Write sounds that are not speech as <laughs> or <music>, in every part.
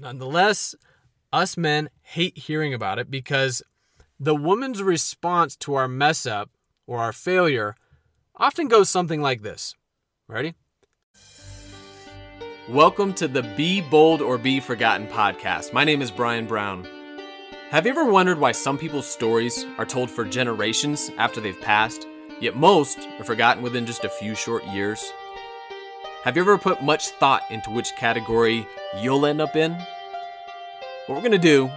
Nonetheless, us men hate hearing about it because the woman's response to our mess up or our failure often goes something like this. Ready? Welcome to the Be Bold or Be Forgotten podcast. My name is Brian Brown. Have you ever wondered why some people's stories are told for generations after they've passed, yet most are forgotten within just a few short years? Have you ever put much thought into which category you'll end up in? What we're to do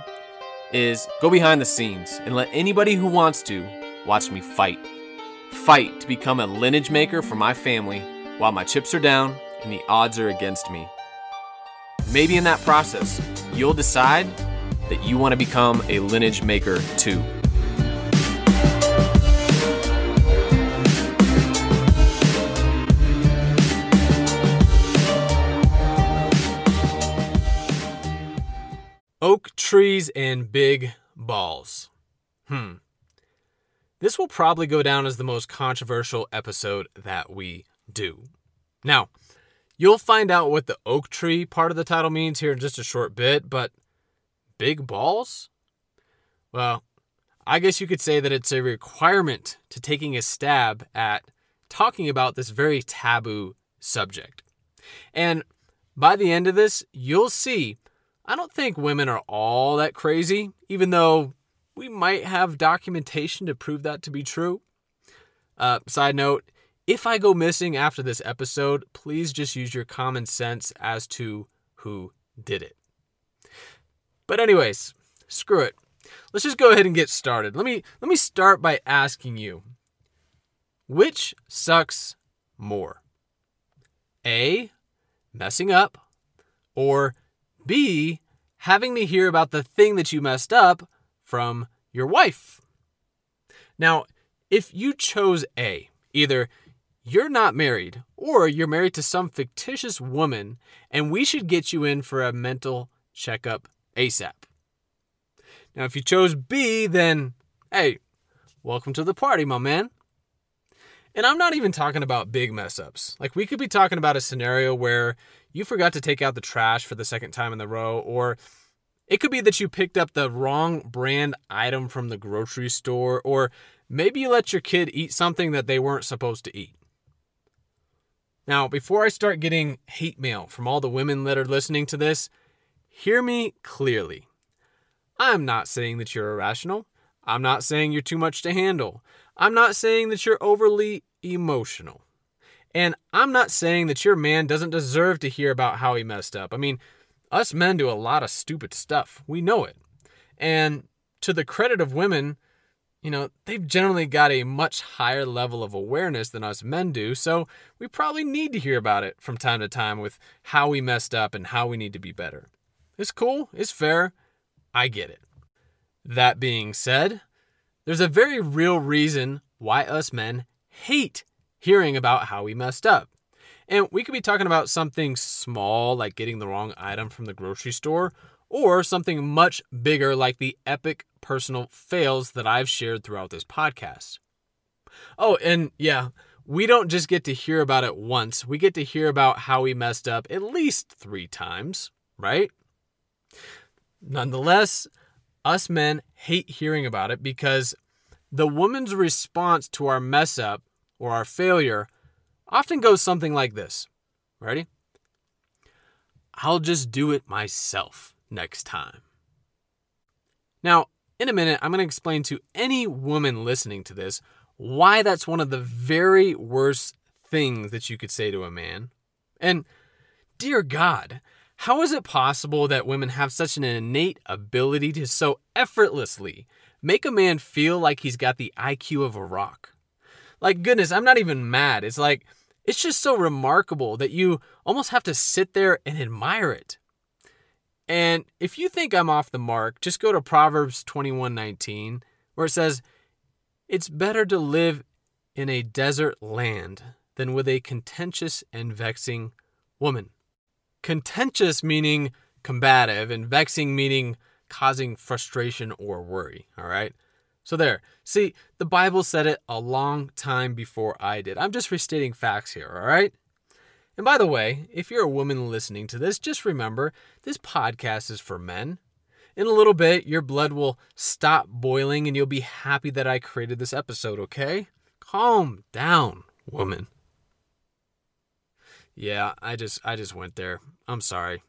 is go behind the scenes and let anybody who wants to watch me fight. Fight to become a lineage maker for my family while my chips are down and the odds are against me. Maybe in that process, you'll decide that you want to become a lineage maker too. Trees and big balls. Hmm. This will probably go down as the most controversial episode that we do. Now, you'll find out what the oak tree part of the title means here in just a short bit, but big balls? Well, I guess you could say that it's a requirement to taking a stab at talking about this very taboo subject. And by the end of this, you'll see I don't think women are all that crazy, even though we might have documentation to prove that to be true. Uh, side note if I go missing after this episode, please just use your common sense as to who did it. But anyways, screw it. Let's just go ahead and get started. Let me let me start by asking you which sucks more? A messing up or B having to hear about the thing that you messed up from your wife. Now, if you chose A, either you're not married, or you're married to some fictitious woman, and we should get you in for a mental checkup ASAP. Now, if you chose B, then hey, welcome to the party, my man. And I'm not even talking about big mess ups. Like, we could be talking about a scenario where you forgot to take out the trash for the second time in the row, or it could be that you picked up the wrong brand item from the grocery store, or maybe you let your kid eat something that they weren't supposed to eat. Now, before I start getting hate mail from all the women that are listening to this, hear me clearly. I'm not saying that you're irrational. I'm not saying you're too much to handle. I'm not saying that you're overly emotional. And I'm not saying that your man doesn't deserve to hear about how he messed up. I mean, us men do a lot of stupid stuff. We know it. And to the credit of women, you know, they've generally got a much higher level of awareness than us men do, so we probably need to hear about it from time to time with how we messed up and how we need to be better. It's cool, it's fair, I get it. That being said, there's a very real reason why us men hate hearing about how we messed up. And we could be talking about something small like getting the wrong item from the grocery store, or something much bigger like the epic personal fails that I've shared throughout this podcast. Oh, and yeah, we don't just get to hear about it once, we get to hear about how we messed up at least three times, right? Nonetheless, us men hate hearing about it because the woman's response to our mess up or our failure often goes something like this. Ready? I'll just do it myself next time. Now, in a minute, I'm going to explain to any woman listening to this why that's one of the very worst things that you could say to a man. And dear God, how is it possible that women have such an innate ability to so effortlessly make a man feel like he's got the IQ of a rock? Like, goodness, I'm not even mad. It's like, it's just so remarkable that you almost have to sit there and admire it. And if you think I'm off the mark, just go to Proverbs 21:19 where it says, "It's better to live in a desert land than with a contentious and vexing woman." Contentious meaning combative and vexing meaning causing frustration or worry, all right? So there. See, the Bible said it a long time before I did. I'm just restating facts here, all right? And by the way, if you're a woman listening to this, just remember this podcast is for men. In a little bit, your blood will stop boiling and you'll be happy that I created this episode, okay? Calm down, woman. Yeah, I just I just went there. I'm sorry.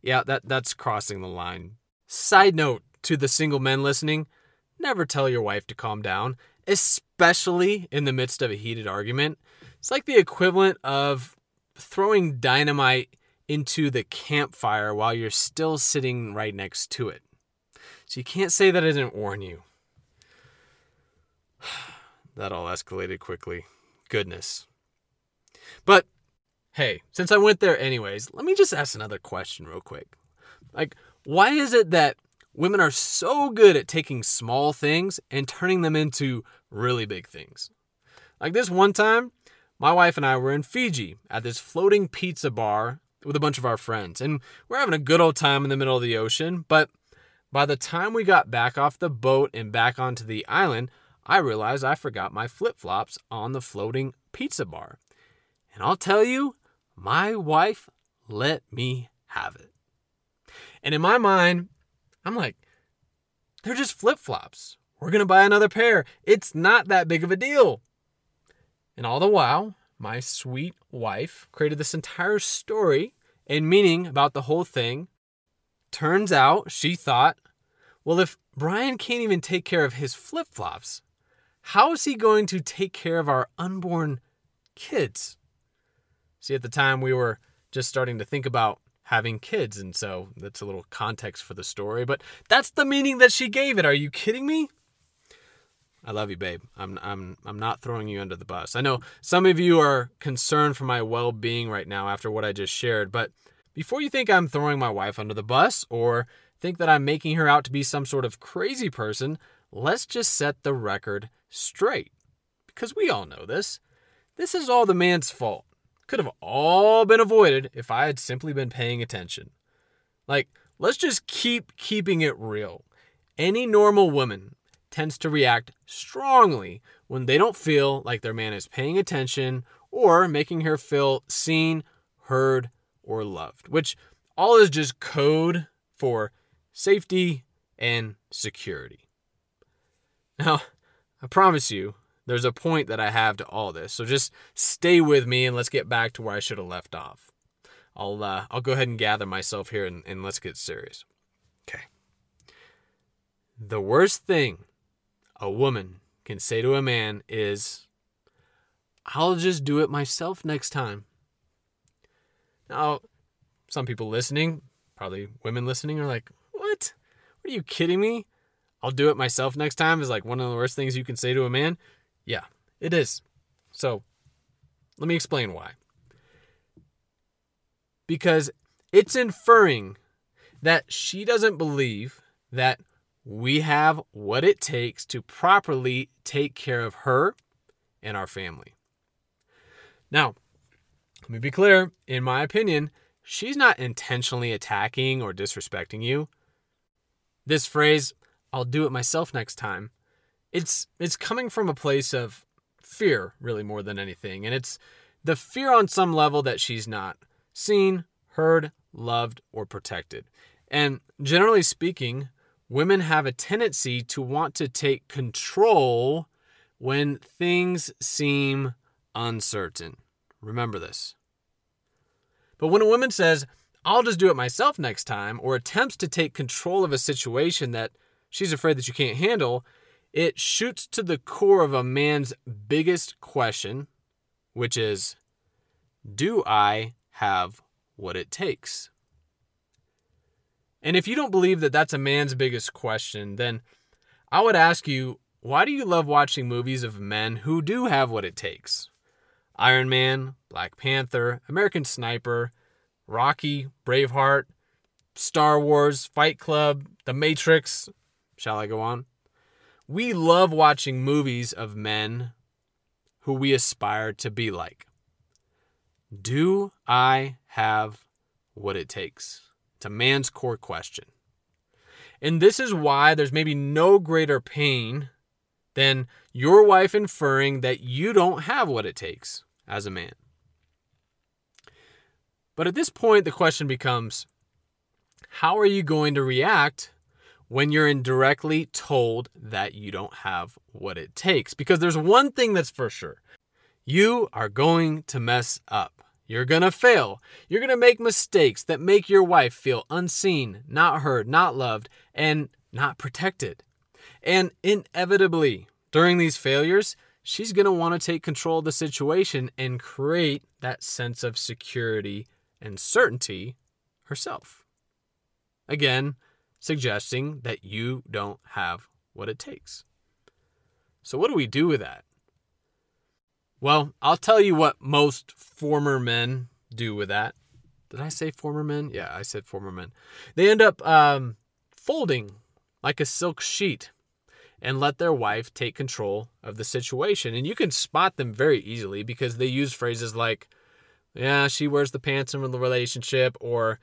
Yeah, that that's crossing the line. Side note to the single men listening, never tell your wife to calm down, especially in the midst of a heated argument. It's like the equivalent of throwing dynamite into the campfire while you're still sitting right next to it. So you can't say that I didn't warn you. <sighs> that all escalated quickly. Goodness. But hey, since I went there anyways, let me just ask another question real quick. Like, why is it that women are so good at taking small things and turning them into really big things? Like this one time, my wife and I were in Fiji at this floating pizza bar with a bunch of our friends, and we're having a good old time in the middle of the ocean. But by the time we got back off the boat and back onto the island, I realized I forgot my flip flops on the floating pizza bar. And I'll tell you, my wife let me have it. And in my mind, I'm like, they're just flip flops. We're going to buy another pair. It's not that big of a deal. And all the while, my sweet wife created this entire story and meaning about the whole thing. Turns out she thought, well, if Brian can't even take care of his flip flops, how is he going to take care of our unborn kids? See, at the time we were just starting to think about having kids, and so that's a little context for the story, but that's the meaning that she gave it. Are you kidding me? I love you, babe. I'm I'm I'm not throwing you under the bus. I know some of you are concerned for my well-being right now after what I just shared, but before you think I'm throwing my wife under the bus or think that I'm making her out to be some sort of crazy person, let's just set the record straight. Because we all know this. This is all the man's fault. Could have all been avoided if I had simply been paying attention. Like, let's just keep keeping it real. Any normal woman tends to react strongly when they don't feel like their man is paying attention or making her feel seen, heard, or loved, which all is just code for safety and security. Now, I promise you, there's a point that I have to all this. So just stay with me and let's get back to where I should have left off. I'll uh, I'll go ahead and gather myself here and, and let's get serious. Okay. The worst thing a woman can say to a man is, I'll just do it myself next time. Now, some people listening, probably women listening, are like, What? What are you kidding me? I'll do it myself next time is like one of the worst things you can say to a man. Yeah, it is. So, let me explain why. Because it's inferring that she doesn't believe that we have what it takes to properly take care of her and our family. Now, let me be clear in my opinion, she's not intentionally attacking or disrespecting you. This phrase, I'll do it myself next time, it's it's coming from a place of fear really more than anything and it's the fear on some level that she's not seen, heard, loved or protected. And generally speaking, women have a tendency to want to take control when things seem uncertain. Remember this. But when a woman says, I'll just do it myself next time, or attempts to take control of a situation that she's afraid that you can't handle, it shoots to the core of a man's biggest question, which is Do I have what it takes? And if you don't believe that that's a man's biggest question, then I would ask you, why do you love watching movies of men who do have what it takes? Iron Man, Black Panther, American Sniper, Rocky, Braveheart, Star Wars, Fight Club, The Matrix. Shall I go on? We love watching movies of men who we aspire to be like. Do I have what it takes? It's a man's core question. And this is why there's maybe no greater pain than your wife inferring that you don't have what it takes as a man. But at this point, the question becomes how are you going to react when you're indirectly told that you don't have what it takes? Because there's one thing that's for sure you are going to mess up. You're going to fail. You're going to make mistakes that make your wife feel unseen, not heard, not loved, and not protected. And inevitably, during these failures, she's going to want to take control of the situation and create that sense of security and certainty herself. Again, suggesting that you don't have what it takes. So, what do we do with that? Well, I'll tell you what most former men do with that. Did I say former men? Yeah, I said former men. They end up um, folding like a silk sheet and let their wife take control of the situation. And you can spot them very easily because they use phrases like, yeah, she wears the pants in the relationship, or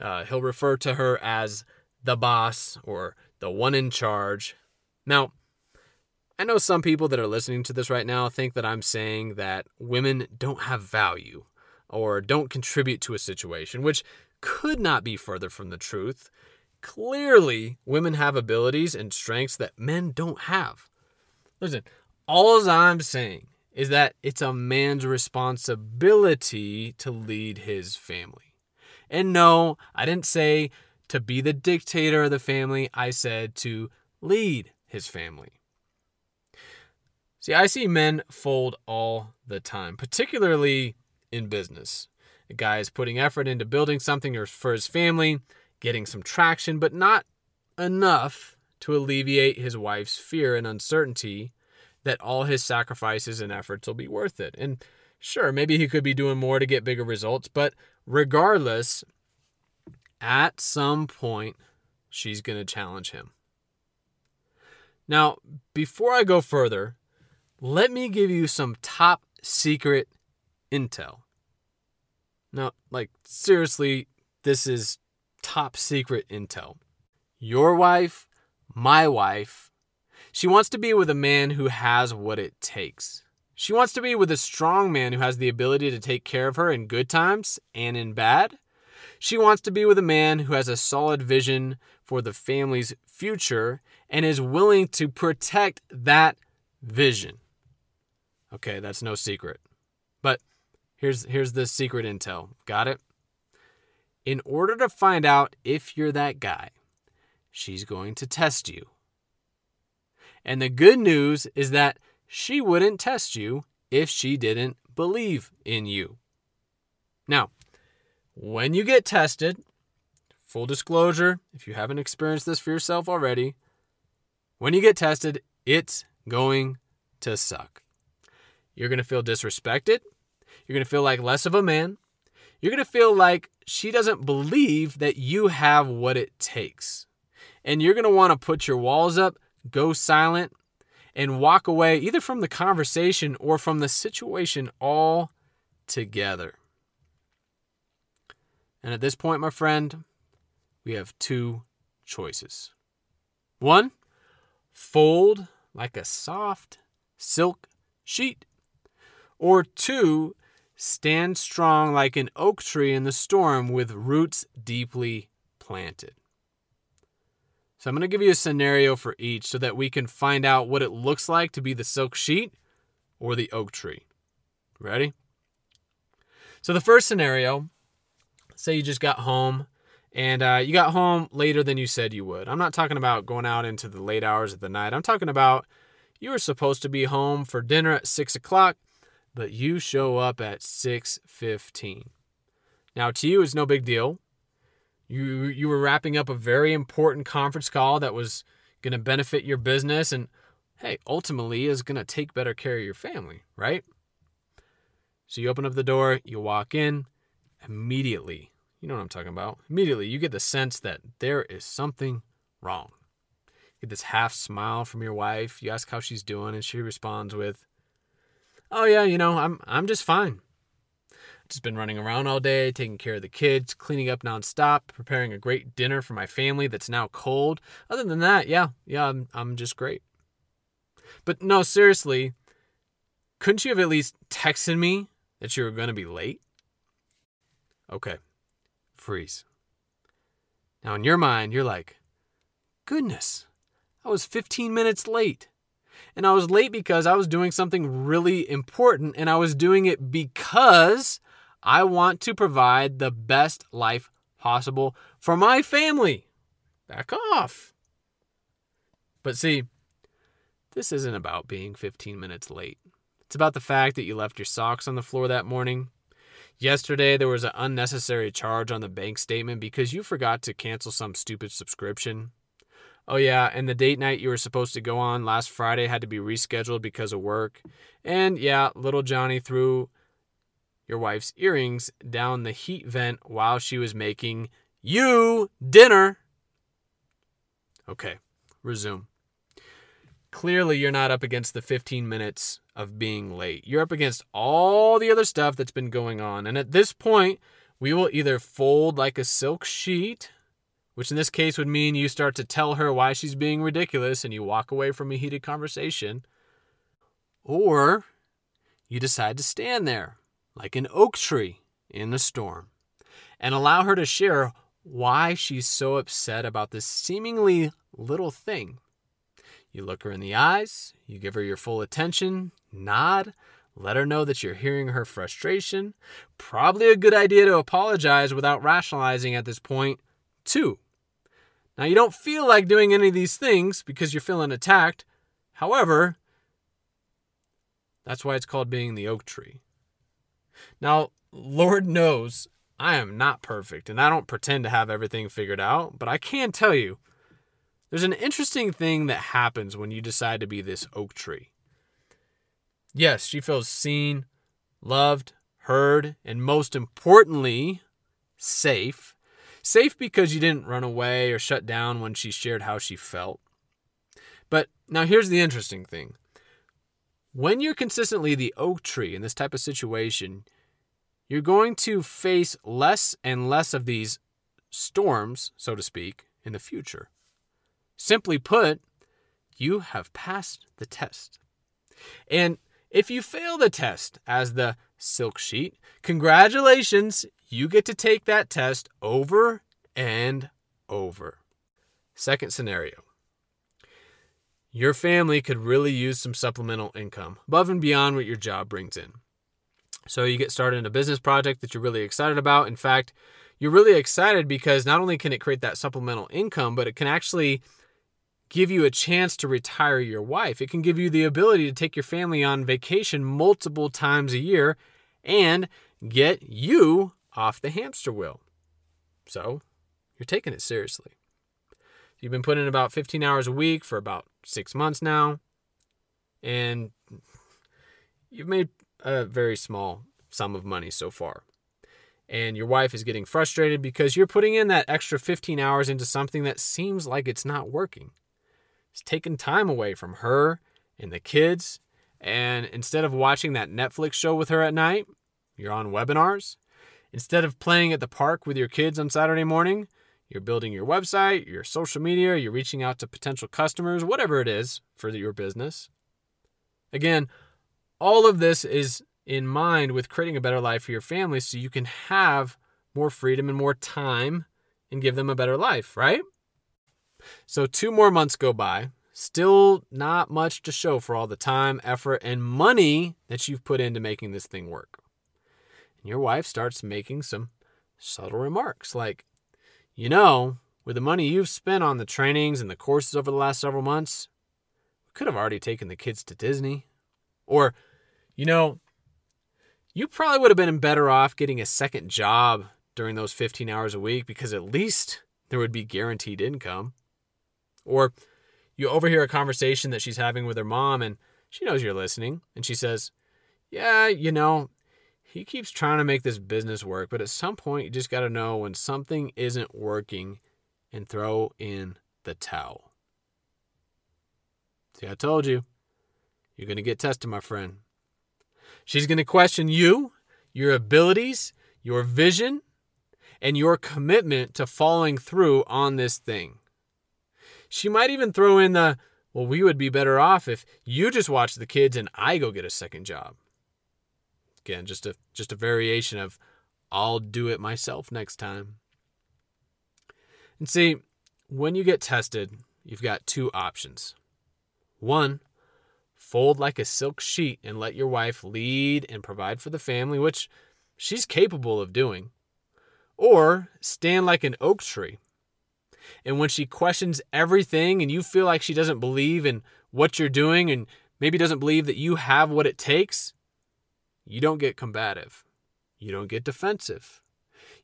uh, he'll refer to her as the boss or the one in charge. Now, I know some people that are listening to this right now think that I'm saying that women don't have value or don't contribute to a situation, which could not be further from the truth. Clearly, women have abilities and strengths that men don't have. Listen, all I'm saying is that it's a man's responsibility to lead his family. And no, I didn't say to be the dictator of the family, I said to lead his family. See, I see men fold all the time, particularly in business. A guy is putting effort into building something for his family, getting some traction, but not enough to alleviate his wife's fear and uncertainty that all his sacrifices and efforts will be worth it. And sure, maybe he could be doing more to get bigger results, but regardless, at some point, she's going to challenge him. Now, before I go further, let me give you some top secret intel. Now, like, seriously, this is top secret intel. Your wife, my wife, she wants to be with a man who has what it takes. She wants to be with a strong man who has the ability to take care of her in good times and in bad. She wants to be with a man who has a solid vision for the family's future and is willing to protect that vision. Okay, that's no secret. But here's here's the secret intel. Got it? In order to find out if you're that guy, she's going to test you. And the good news is that she wouldn't test you if she didn't believe in you. Now, when you get tested, full disclosure, if you haven't experienced this for yourself already, when you get tested, it's going to suck. You're going to feel disrespected. You're going to feel like less of a man. You're going to feel like she doesn't believe that you have what it takes. And you're going to want to put your walls up, go silent, and walk away either from the conversation or from the situation all together. And at this point, my friend, we have two choices. One, fold like a soft silk sheet. Or two, stand strong like an oak tree in the storm with roots deeply planted. So I'm going to give you a scenario for each so that we can find out what it looks like to be the silk sheet or the oak tree. Ready? So the first scenario, say you just got home and uh, you got home later than you said you would. I'm not talking about going out into the late hours of the night. I'm talking about you were supposed to be home for dinner at six o'clock, but you show up at six fifteen. Now to you, it's no big deal. You you were wrapping up a very important conference call that was going to benefit your business and hey, ultimately is going to take better care of your family, right? So you open up the door, you walk in, immediately, you know what I'm talking about. Immediately you get the sense that there is something wrong. You get this half smile from your wife. You ask how she's doing and she responds with, "Oh yeah, you know, I'm I'm just fine." Just been running around all day, taking care of the kids, cleaning up nonstop, preparing a great dinner for my family that's now cold. Other than that, yeah, yeah, I'm, I'm just great. But no, seriously, couldn't you have at least texted me that you were going to be late? Okay, freeze. Now, in your mind, you're like, goodness, I was 15 minutes late. And I was late because I was doing something really important, and I was doing it because I want to provide the best life possible for my family. Back off. But see, this isn't about being 15 minutes late. It's about the fact that you left your socks on the floor that morning. Yesterday, there was an unnecessary charge on the bank statement because you forgot to cancel some stupid subscription. Oh, yeah, and the date night you were supposed to go on last Friday had to be rescheduled because of work. And yeah, little Johnny threw your wife's earrings down the heat vent while she was making you dinner. Okay, resume. Clearly, you're not up against the 15 minutes of being late. You're up against all the other stuff that's been going on. And at this point, we will either fold like a silk sheet, which in this case would mean you start to tell her why she's being ridiculous and you walk away from a heated conversation, or you decide to stand there like an oak tree in the storm and allow her to share why she's so upset about this seemingly little thing. You look her in the eyes, you give her your full attention, nod, let her know that you're hearing her frustration. Probably a good idea to apologize without rationalizing at this point, too. Now, you don't feel like doing any of these things because you're feeling attacked. However, that's why it's called being the oak tree. Now, Lord knows I am not perfect and I don't pretend to have everything figured out, but I can tell you there's an interesting thing that happens when you decide to be this oak tree. Yes, she feels seen, loved, heard, and most importantly, safe. Safe because you didn't run away or shut down when she shared how she felt. But now here's the interesting thing when you're consistently the oak tree in this type of situation, you're going to face less and less of these storms, so to speak, in the future. Simply put, you have passed the test. And if you fail the test as the silk sheet, congratulations, you get to take that test over and over. Second scenario your family could really use some supplemental income above and beyond what your job brings in. So you get started in a business project that you're really excited about. In fact, you're really excited because not only can it create that supplemental income, but it can actually give you a chance to retire your wife. It can give you the ability to take your family on vacation multiple times a year and get you off the hamster wheel. So you're taking it seriously. You've been putting in about 15 hours a week for about six months now, and you've made a very small sum of money so far. And your wife is getting frustrated because you're putting in that extra 15 hours into something that seems like it's not working. It's taking time away from her and the kids. And instead of watching that Netflix show with her at night, you're on webinars. Instead of playing at the park with your kids on Saturday morning, you're building your website, your social media, you're reaching out to potential customers, whatever it is for your business. Again, all of this is in mind with creating a better life for your family so you can have more freedom and more time and give them a better life, right? So, two more months go by. Still not much to show for all the time, effort, and money that you've put into making this thing work. And your wife starts making some subtle remarks like, you know, with the money you've spent on the trainings and the courses over the last several months, we could have already taken the kids to Disney. Or, you know, you probably would have been better off getting a second job during those 15 hours a week because at least there would be guaranteed income. Or you overhear a conversation that she's having with her mom and she knows you're listening and she says, Yeah, you know, he keeps trying to make this business work, but at some point you just got to know when something isn't working and throw in the towel. See, I told you. You're going to get tested, my friend. She's going to question you, your abilities, your vision, and your commitment to following through on this thing. She might even throw in the, well, we would be better off if you just watch the kids and I go get a second job. Again, just a just a variation of I'll do it myself next time. And see, when you get tested, you've got two options. One, fold like a silk sheet and let your wife lead and provide for the family, which she's capable of doing. Or stand like an oak tree. And when she questions everything and you feel like she doesn't believe in what you're doing and maybe doesn't believe that you have what it takes, you don't get combative. You don't get defensive.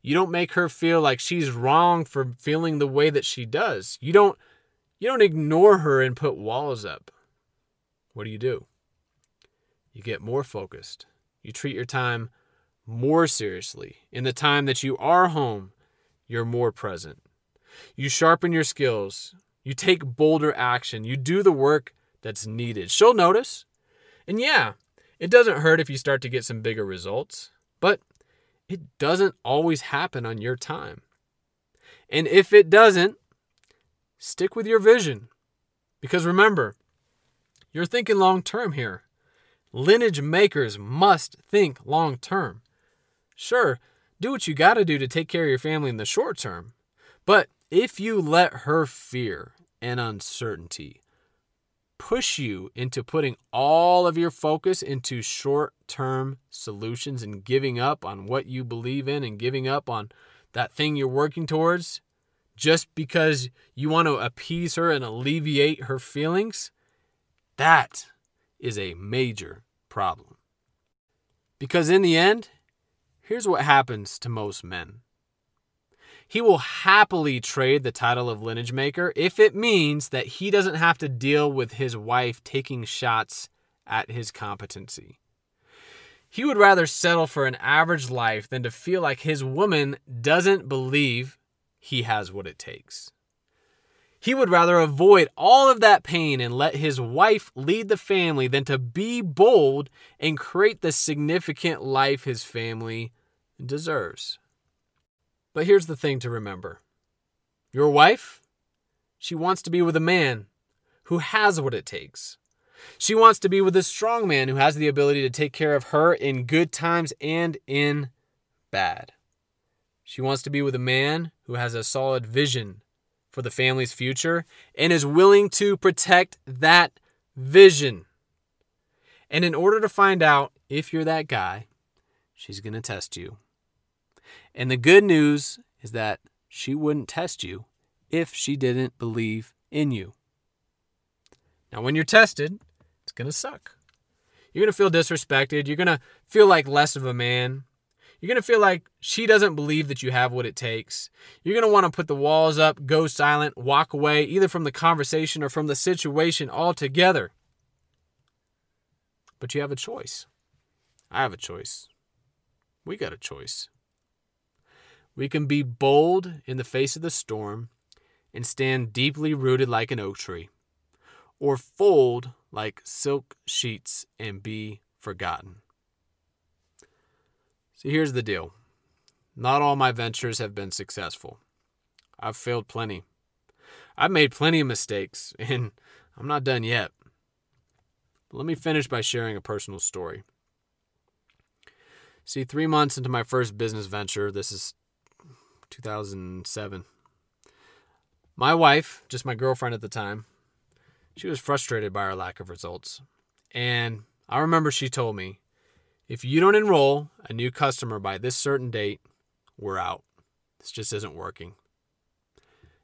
You don't make her feel like she's wrong for feeling the way that she does. You don't you don't ignore her and put walls up. What do you do? You get more focused. You treat your time more seriously. In the time that you are home, you're more present. You sharpen your skills. You take bolder action. You do the work that's needed. She'll notice. And yeah, it doesn't hurt if you start to get some bigger results, but it doesn't always happen on your time. And if it doesn't, stick with your vision. Because remember, you're thinking long term here. Lineage makers must think long term. Sure, do what you got to do to take care of your family in the short term. But if you let her fear and uncertainty push you into putting all of your focus into short term solutions and giving up on what you believe in and giving up on that thing you're working towards just because you want to appease her and alleviate her feelings, that is a major problem. Because in the end, here's what happens to most men he will happily trade the title of lineage maker if it means that he doesn't have to deal with his wife taking shots at his competency. He would rather settle for an average life than to feel like his woman doesn't believe he has what it takes. He would rather avoid all of that pain and let his wife lead the family than to be bold and create the significant life his family deserves. But here's the thing to remember your wife, she wants to be with a man who has what it takes. She wants to be with a strong man who has the ability to take care of her in good times and in bad. She wants to be with a man who has a solid vision for the family's future and is willing to protect that vision. And in order to find out if you're that guy, she's going to test you. And the good news is that she wouldn't test you if she didn't believe in you. Now, when you're tested, it's going to suck. You're going to feel disrespected. You're going to feel like less of a man. You're going to feel like she doesn't believe that you have what it takes. You're going to want to put the walls up, go silent, walk away, either from the conversation or from the situation altogether. But you have a choice. I have a choice. We got a choice. We can be bold in the face of the storm and stand deeply rooted like an oak tree, or fold like silk sheets and be forgotten. See, here's the deal not all my ventures have been successful. I've failed plenty. I've made plenty of mistakes, <laughs> and I'm not done yet. But let me finish by sharing a personal story. See, three months into my first business venture, this is 2007. My wife, just my girlfriend at the time, she was frustrated by our lack of results. And I remember she told me, if you don't enroll a new customer by this certain date, we're out. This just isn't working.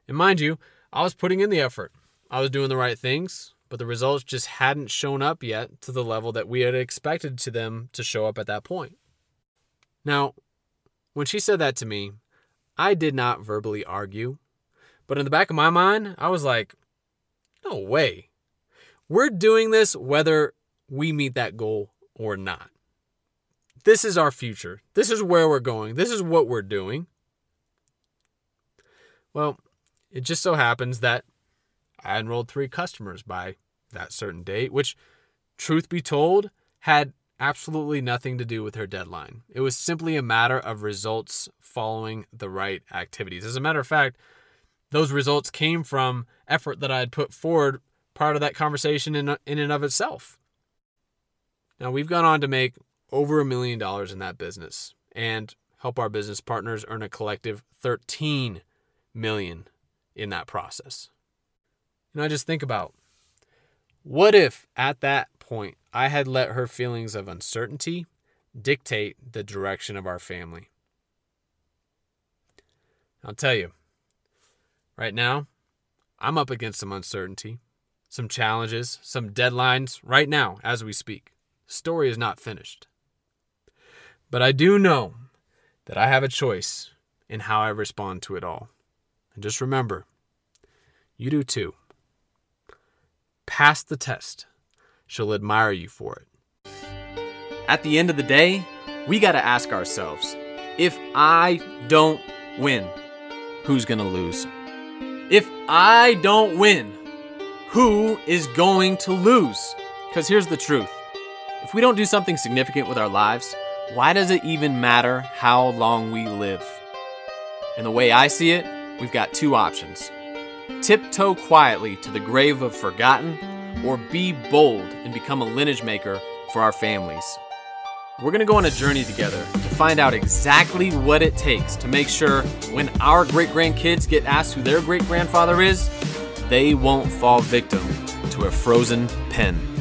And mind you, I was putting in the effort. I was doing the right things, but the results just hadn't shown up yet to the level that we had expected to them to show up at that point. Now, when she said that to me, I did not verbally argue, but in the back of my mind, I was like, no way. We're doing this whether we meet that goal or not. This is our future. This is where we're going. This is what we're doing. Well, it just so happens that I enrolled three customers by that certain date, which, truth be told, had absolutely nothing to do with her deadline. It was simply a matter of results following the right activities. As a matter of fact, those results came from effort that I had put forward part of that conversation in, in and of itself. Now, we've gone on to make over a million dollars in that business and help our business partners earn a collective 13 million in that process. And I just think about what if at that point I had let her feelings of uncertainty dictate the direction of our family? I'll tell you, right now, I'm up against some uncertainty, some challenges, some deadlines right now as we speak. Story is not finished. But I do know that I have a choice in how I respond to it all. And just remember, you do too. Pass the test. She'll admire you for it. At the end of the day, we got to ask ourselves if I don't win, who's going to lose? If I don't win, who is going to lose? Because here's the truth if we don't do something significant with our lives, why does it even matter how long we live? And the way I see it, we've got two options tiptoe quietly to the grave of forgotten, or be bold and become a lineage maker for our families. We're going to go on a journey together to find out exactly what it takes to make sure when our great grandkids get asked who their great grandfather is, they won't fall victim to a frozen pen.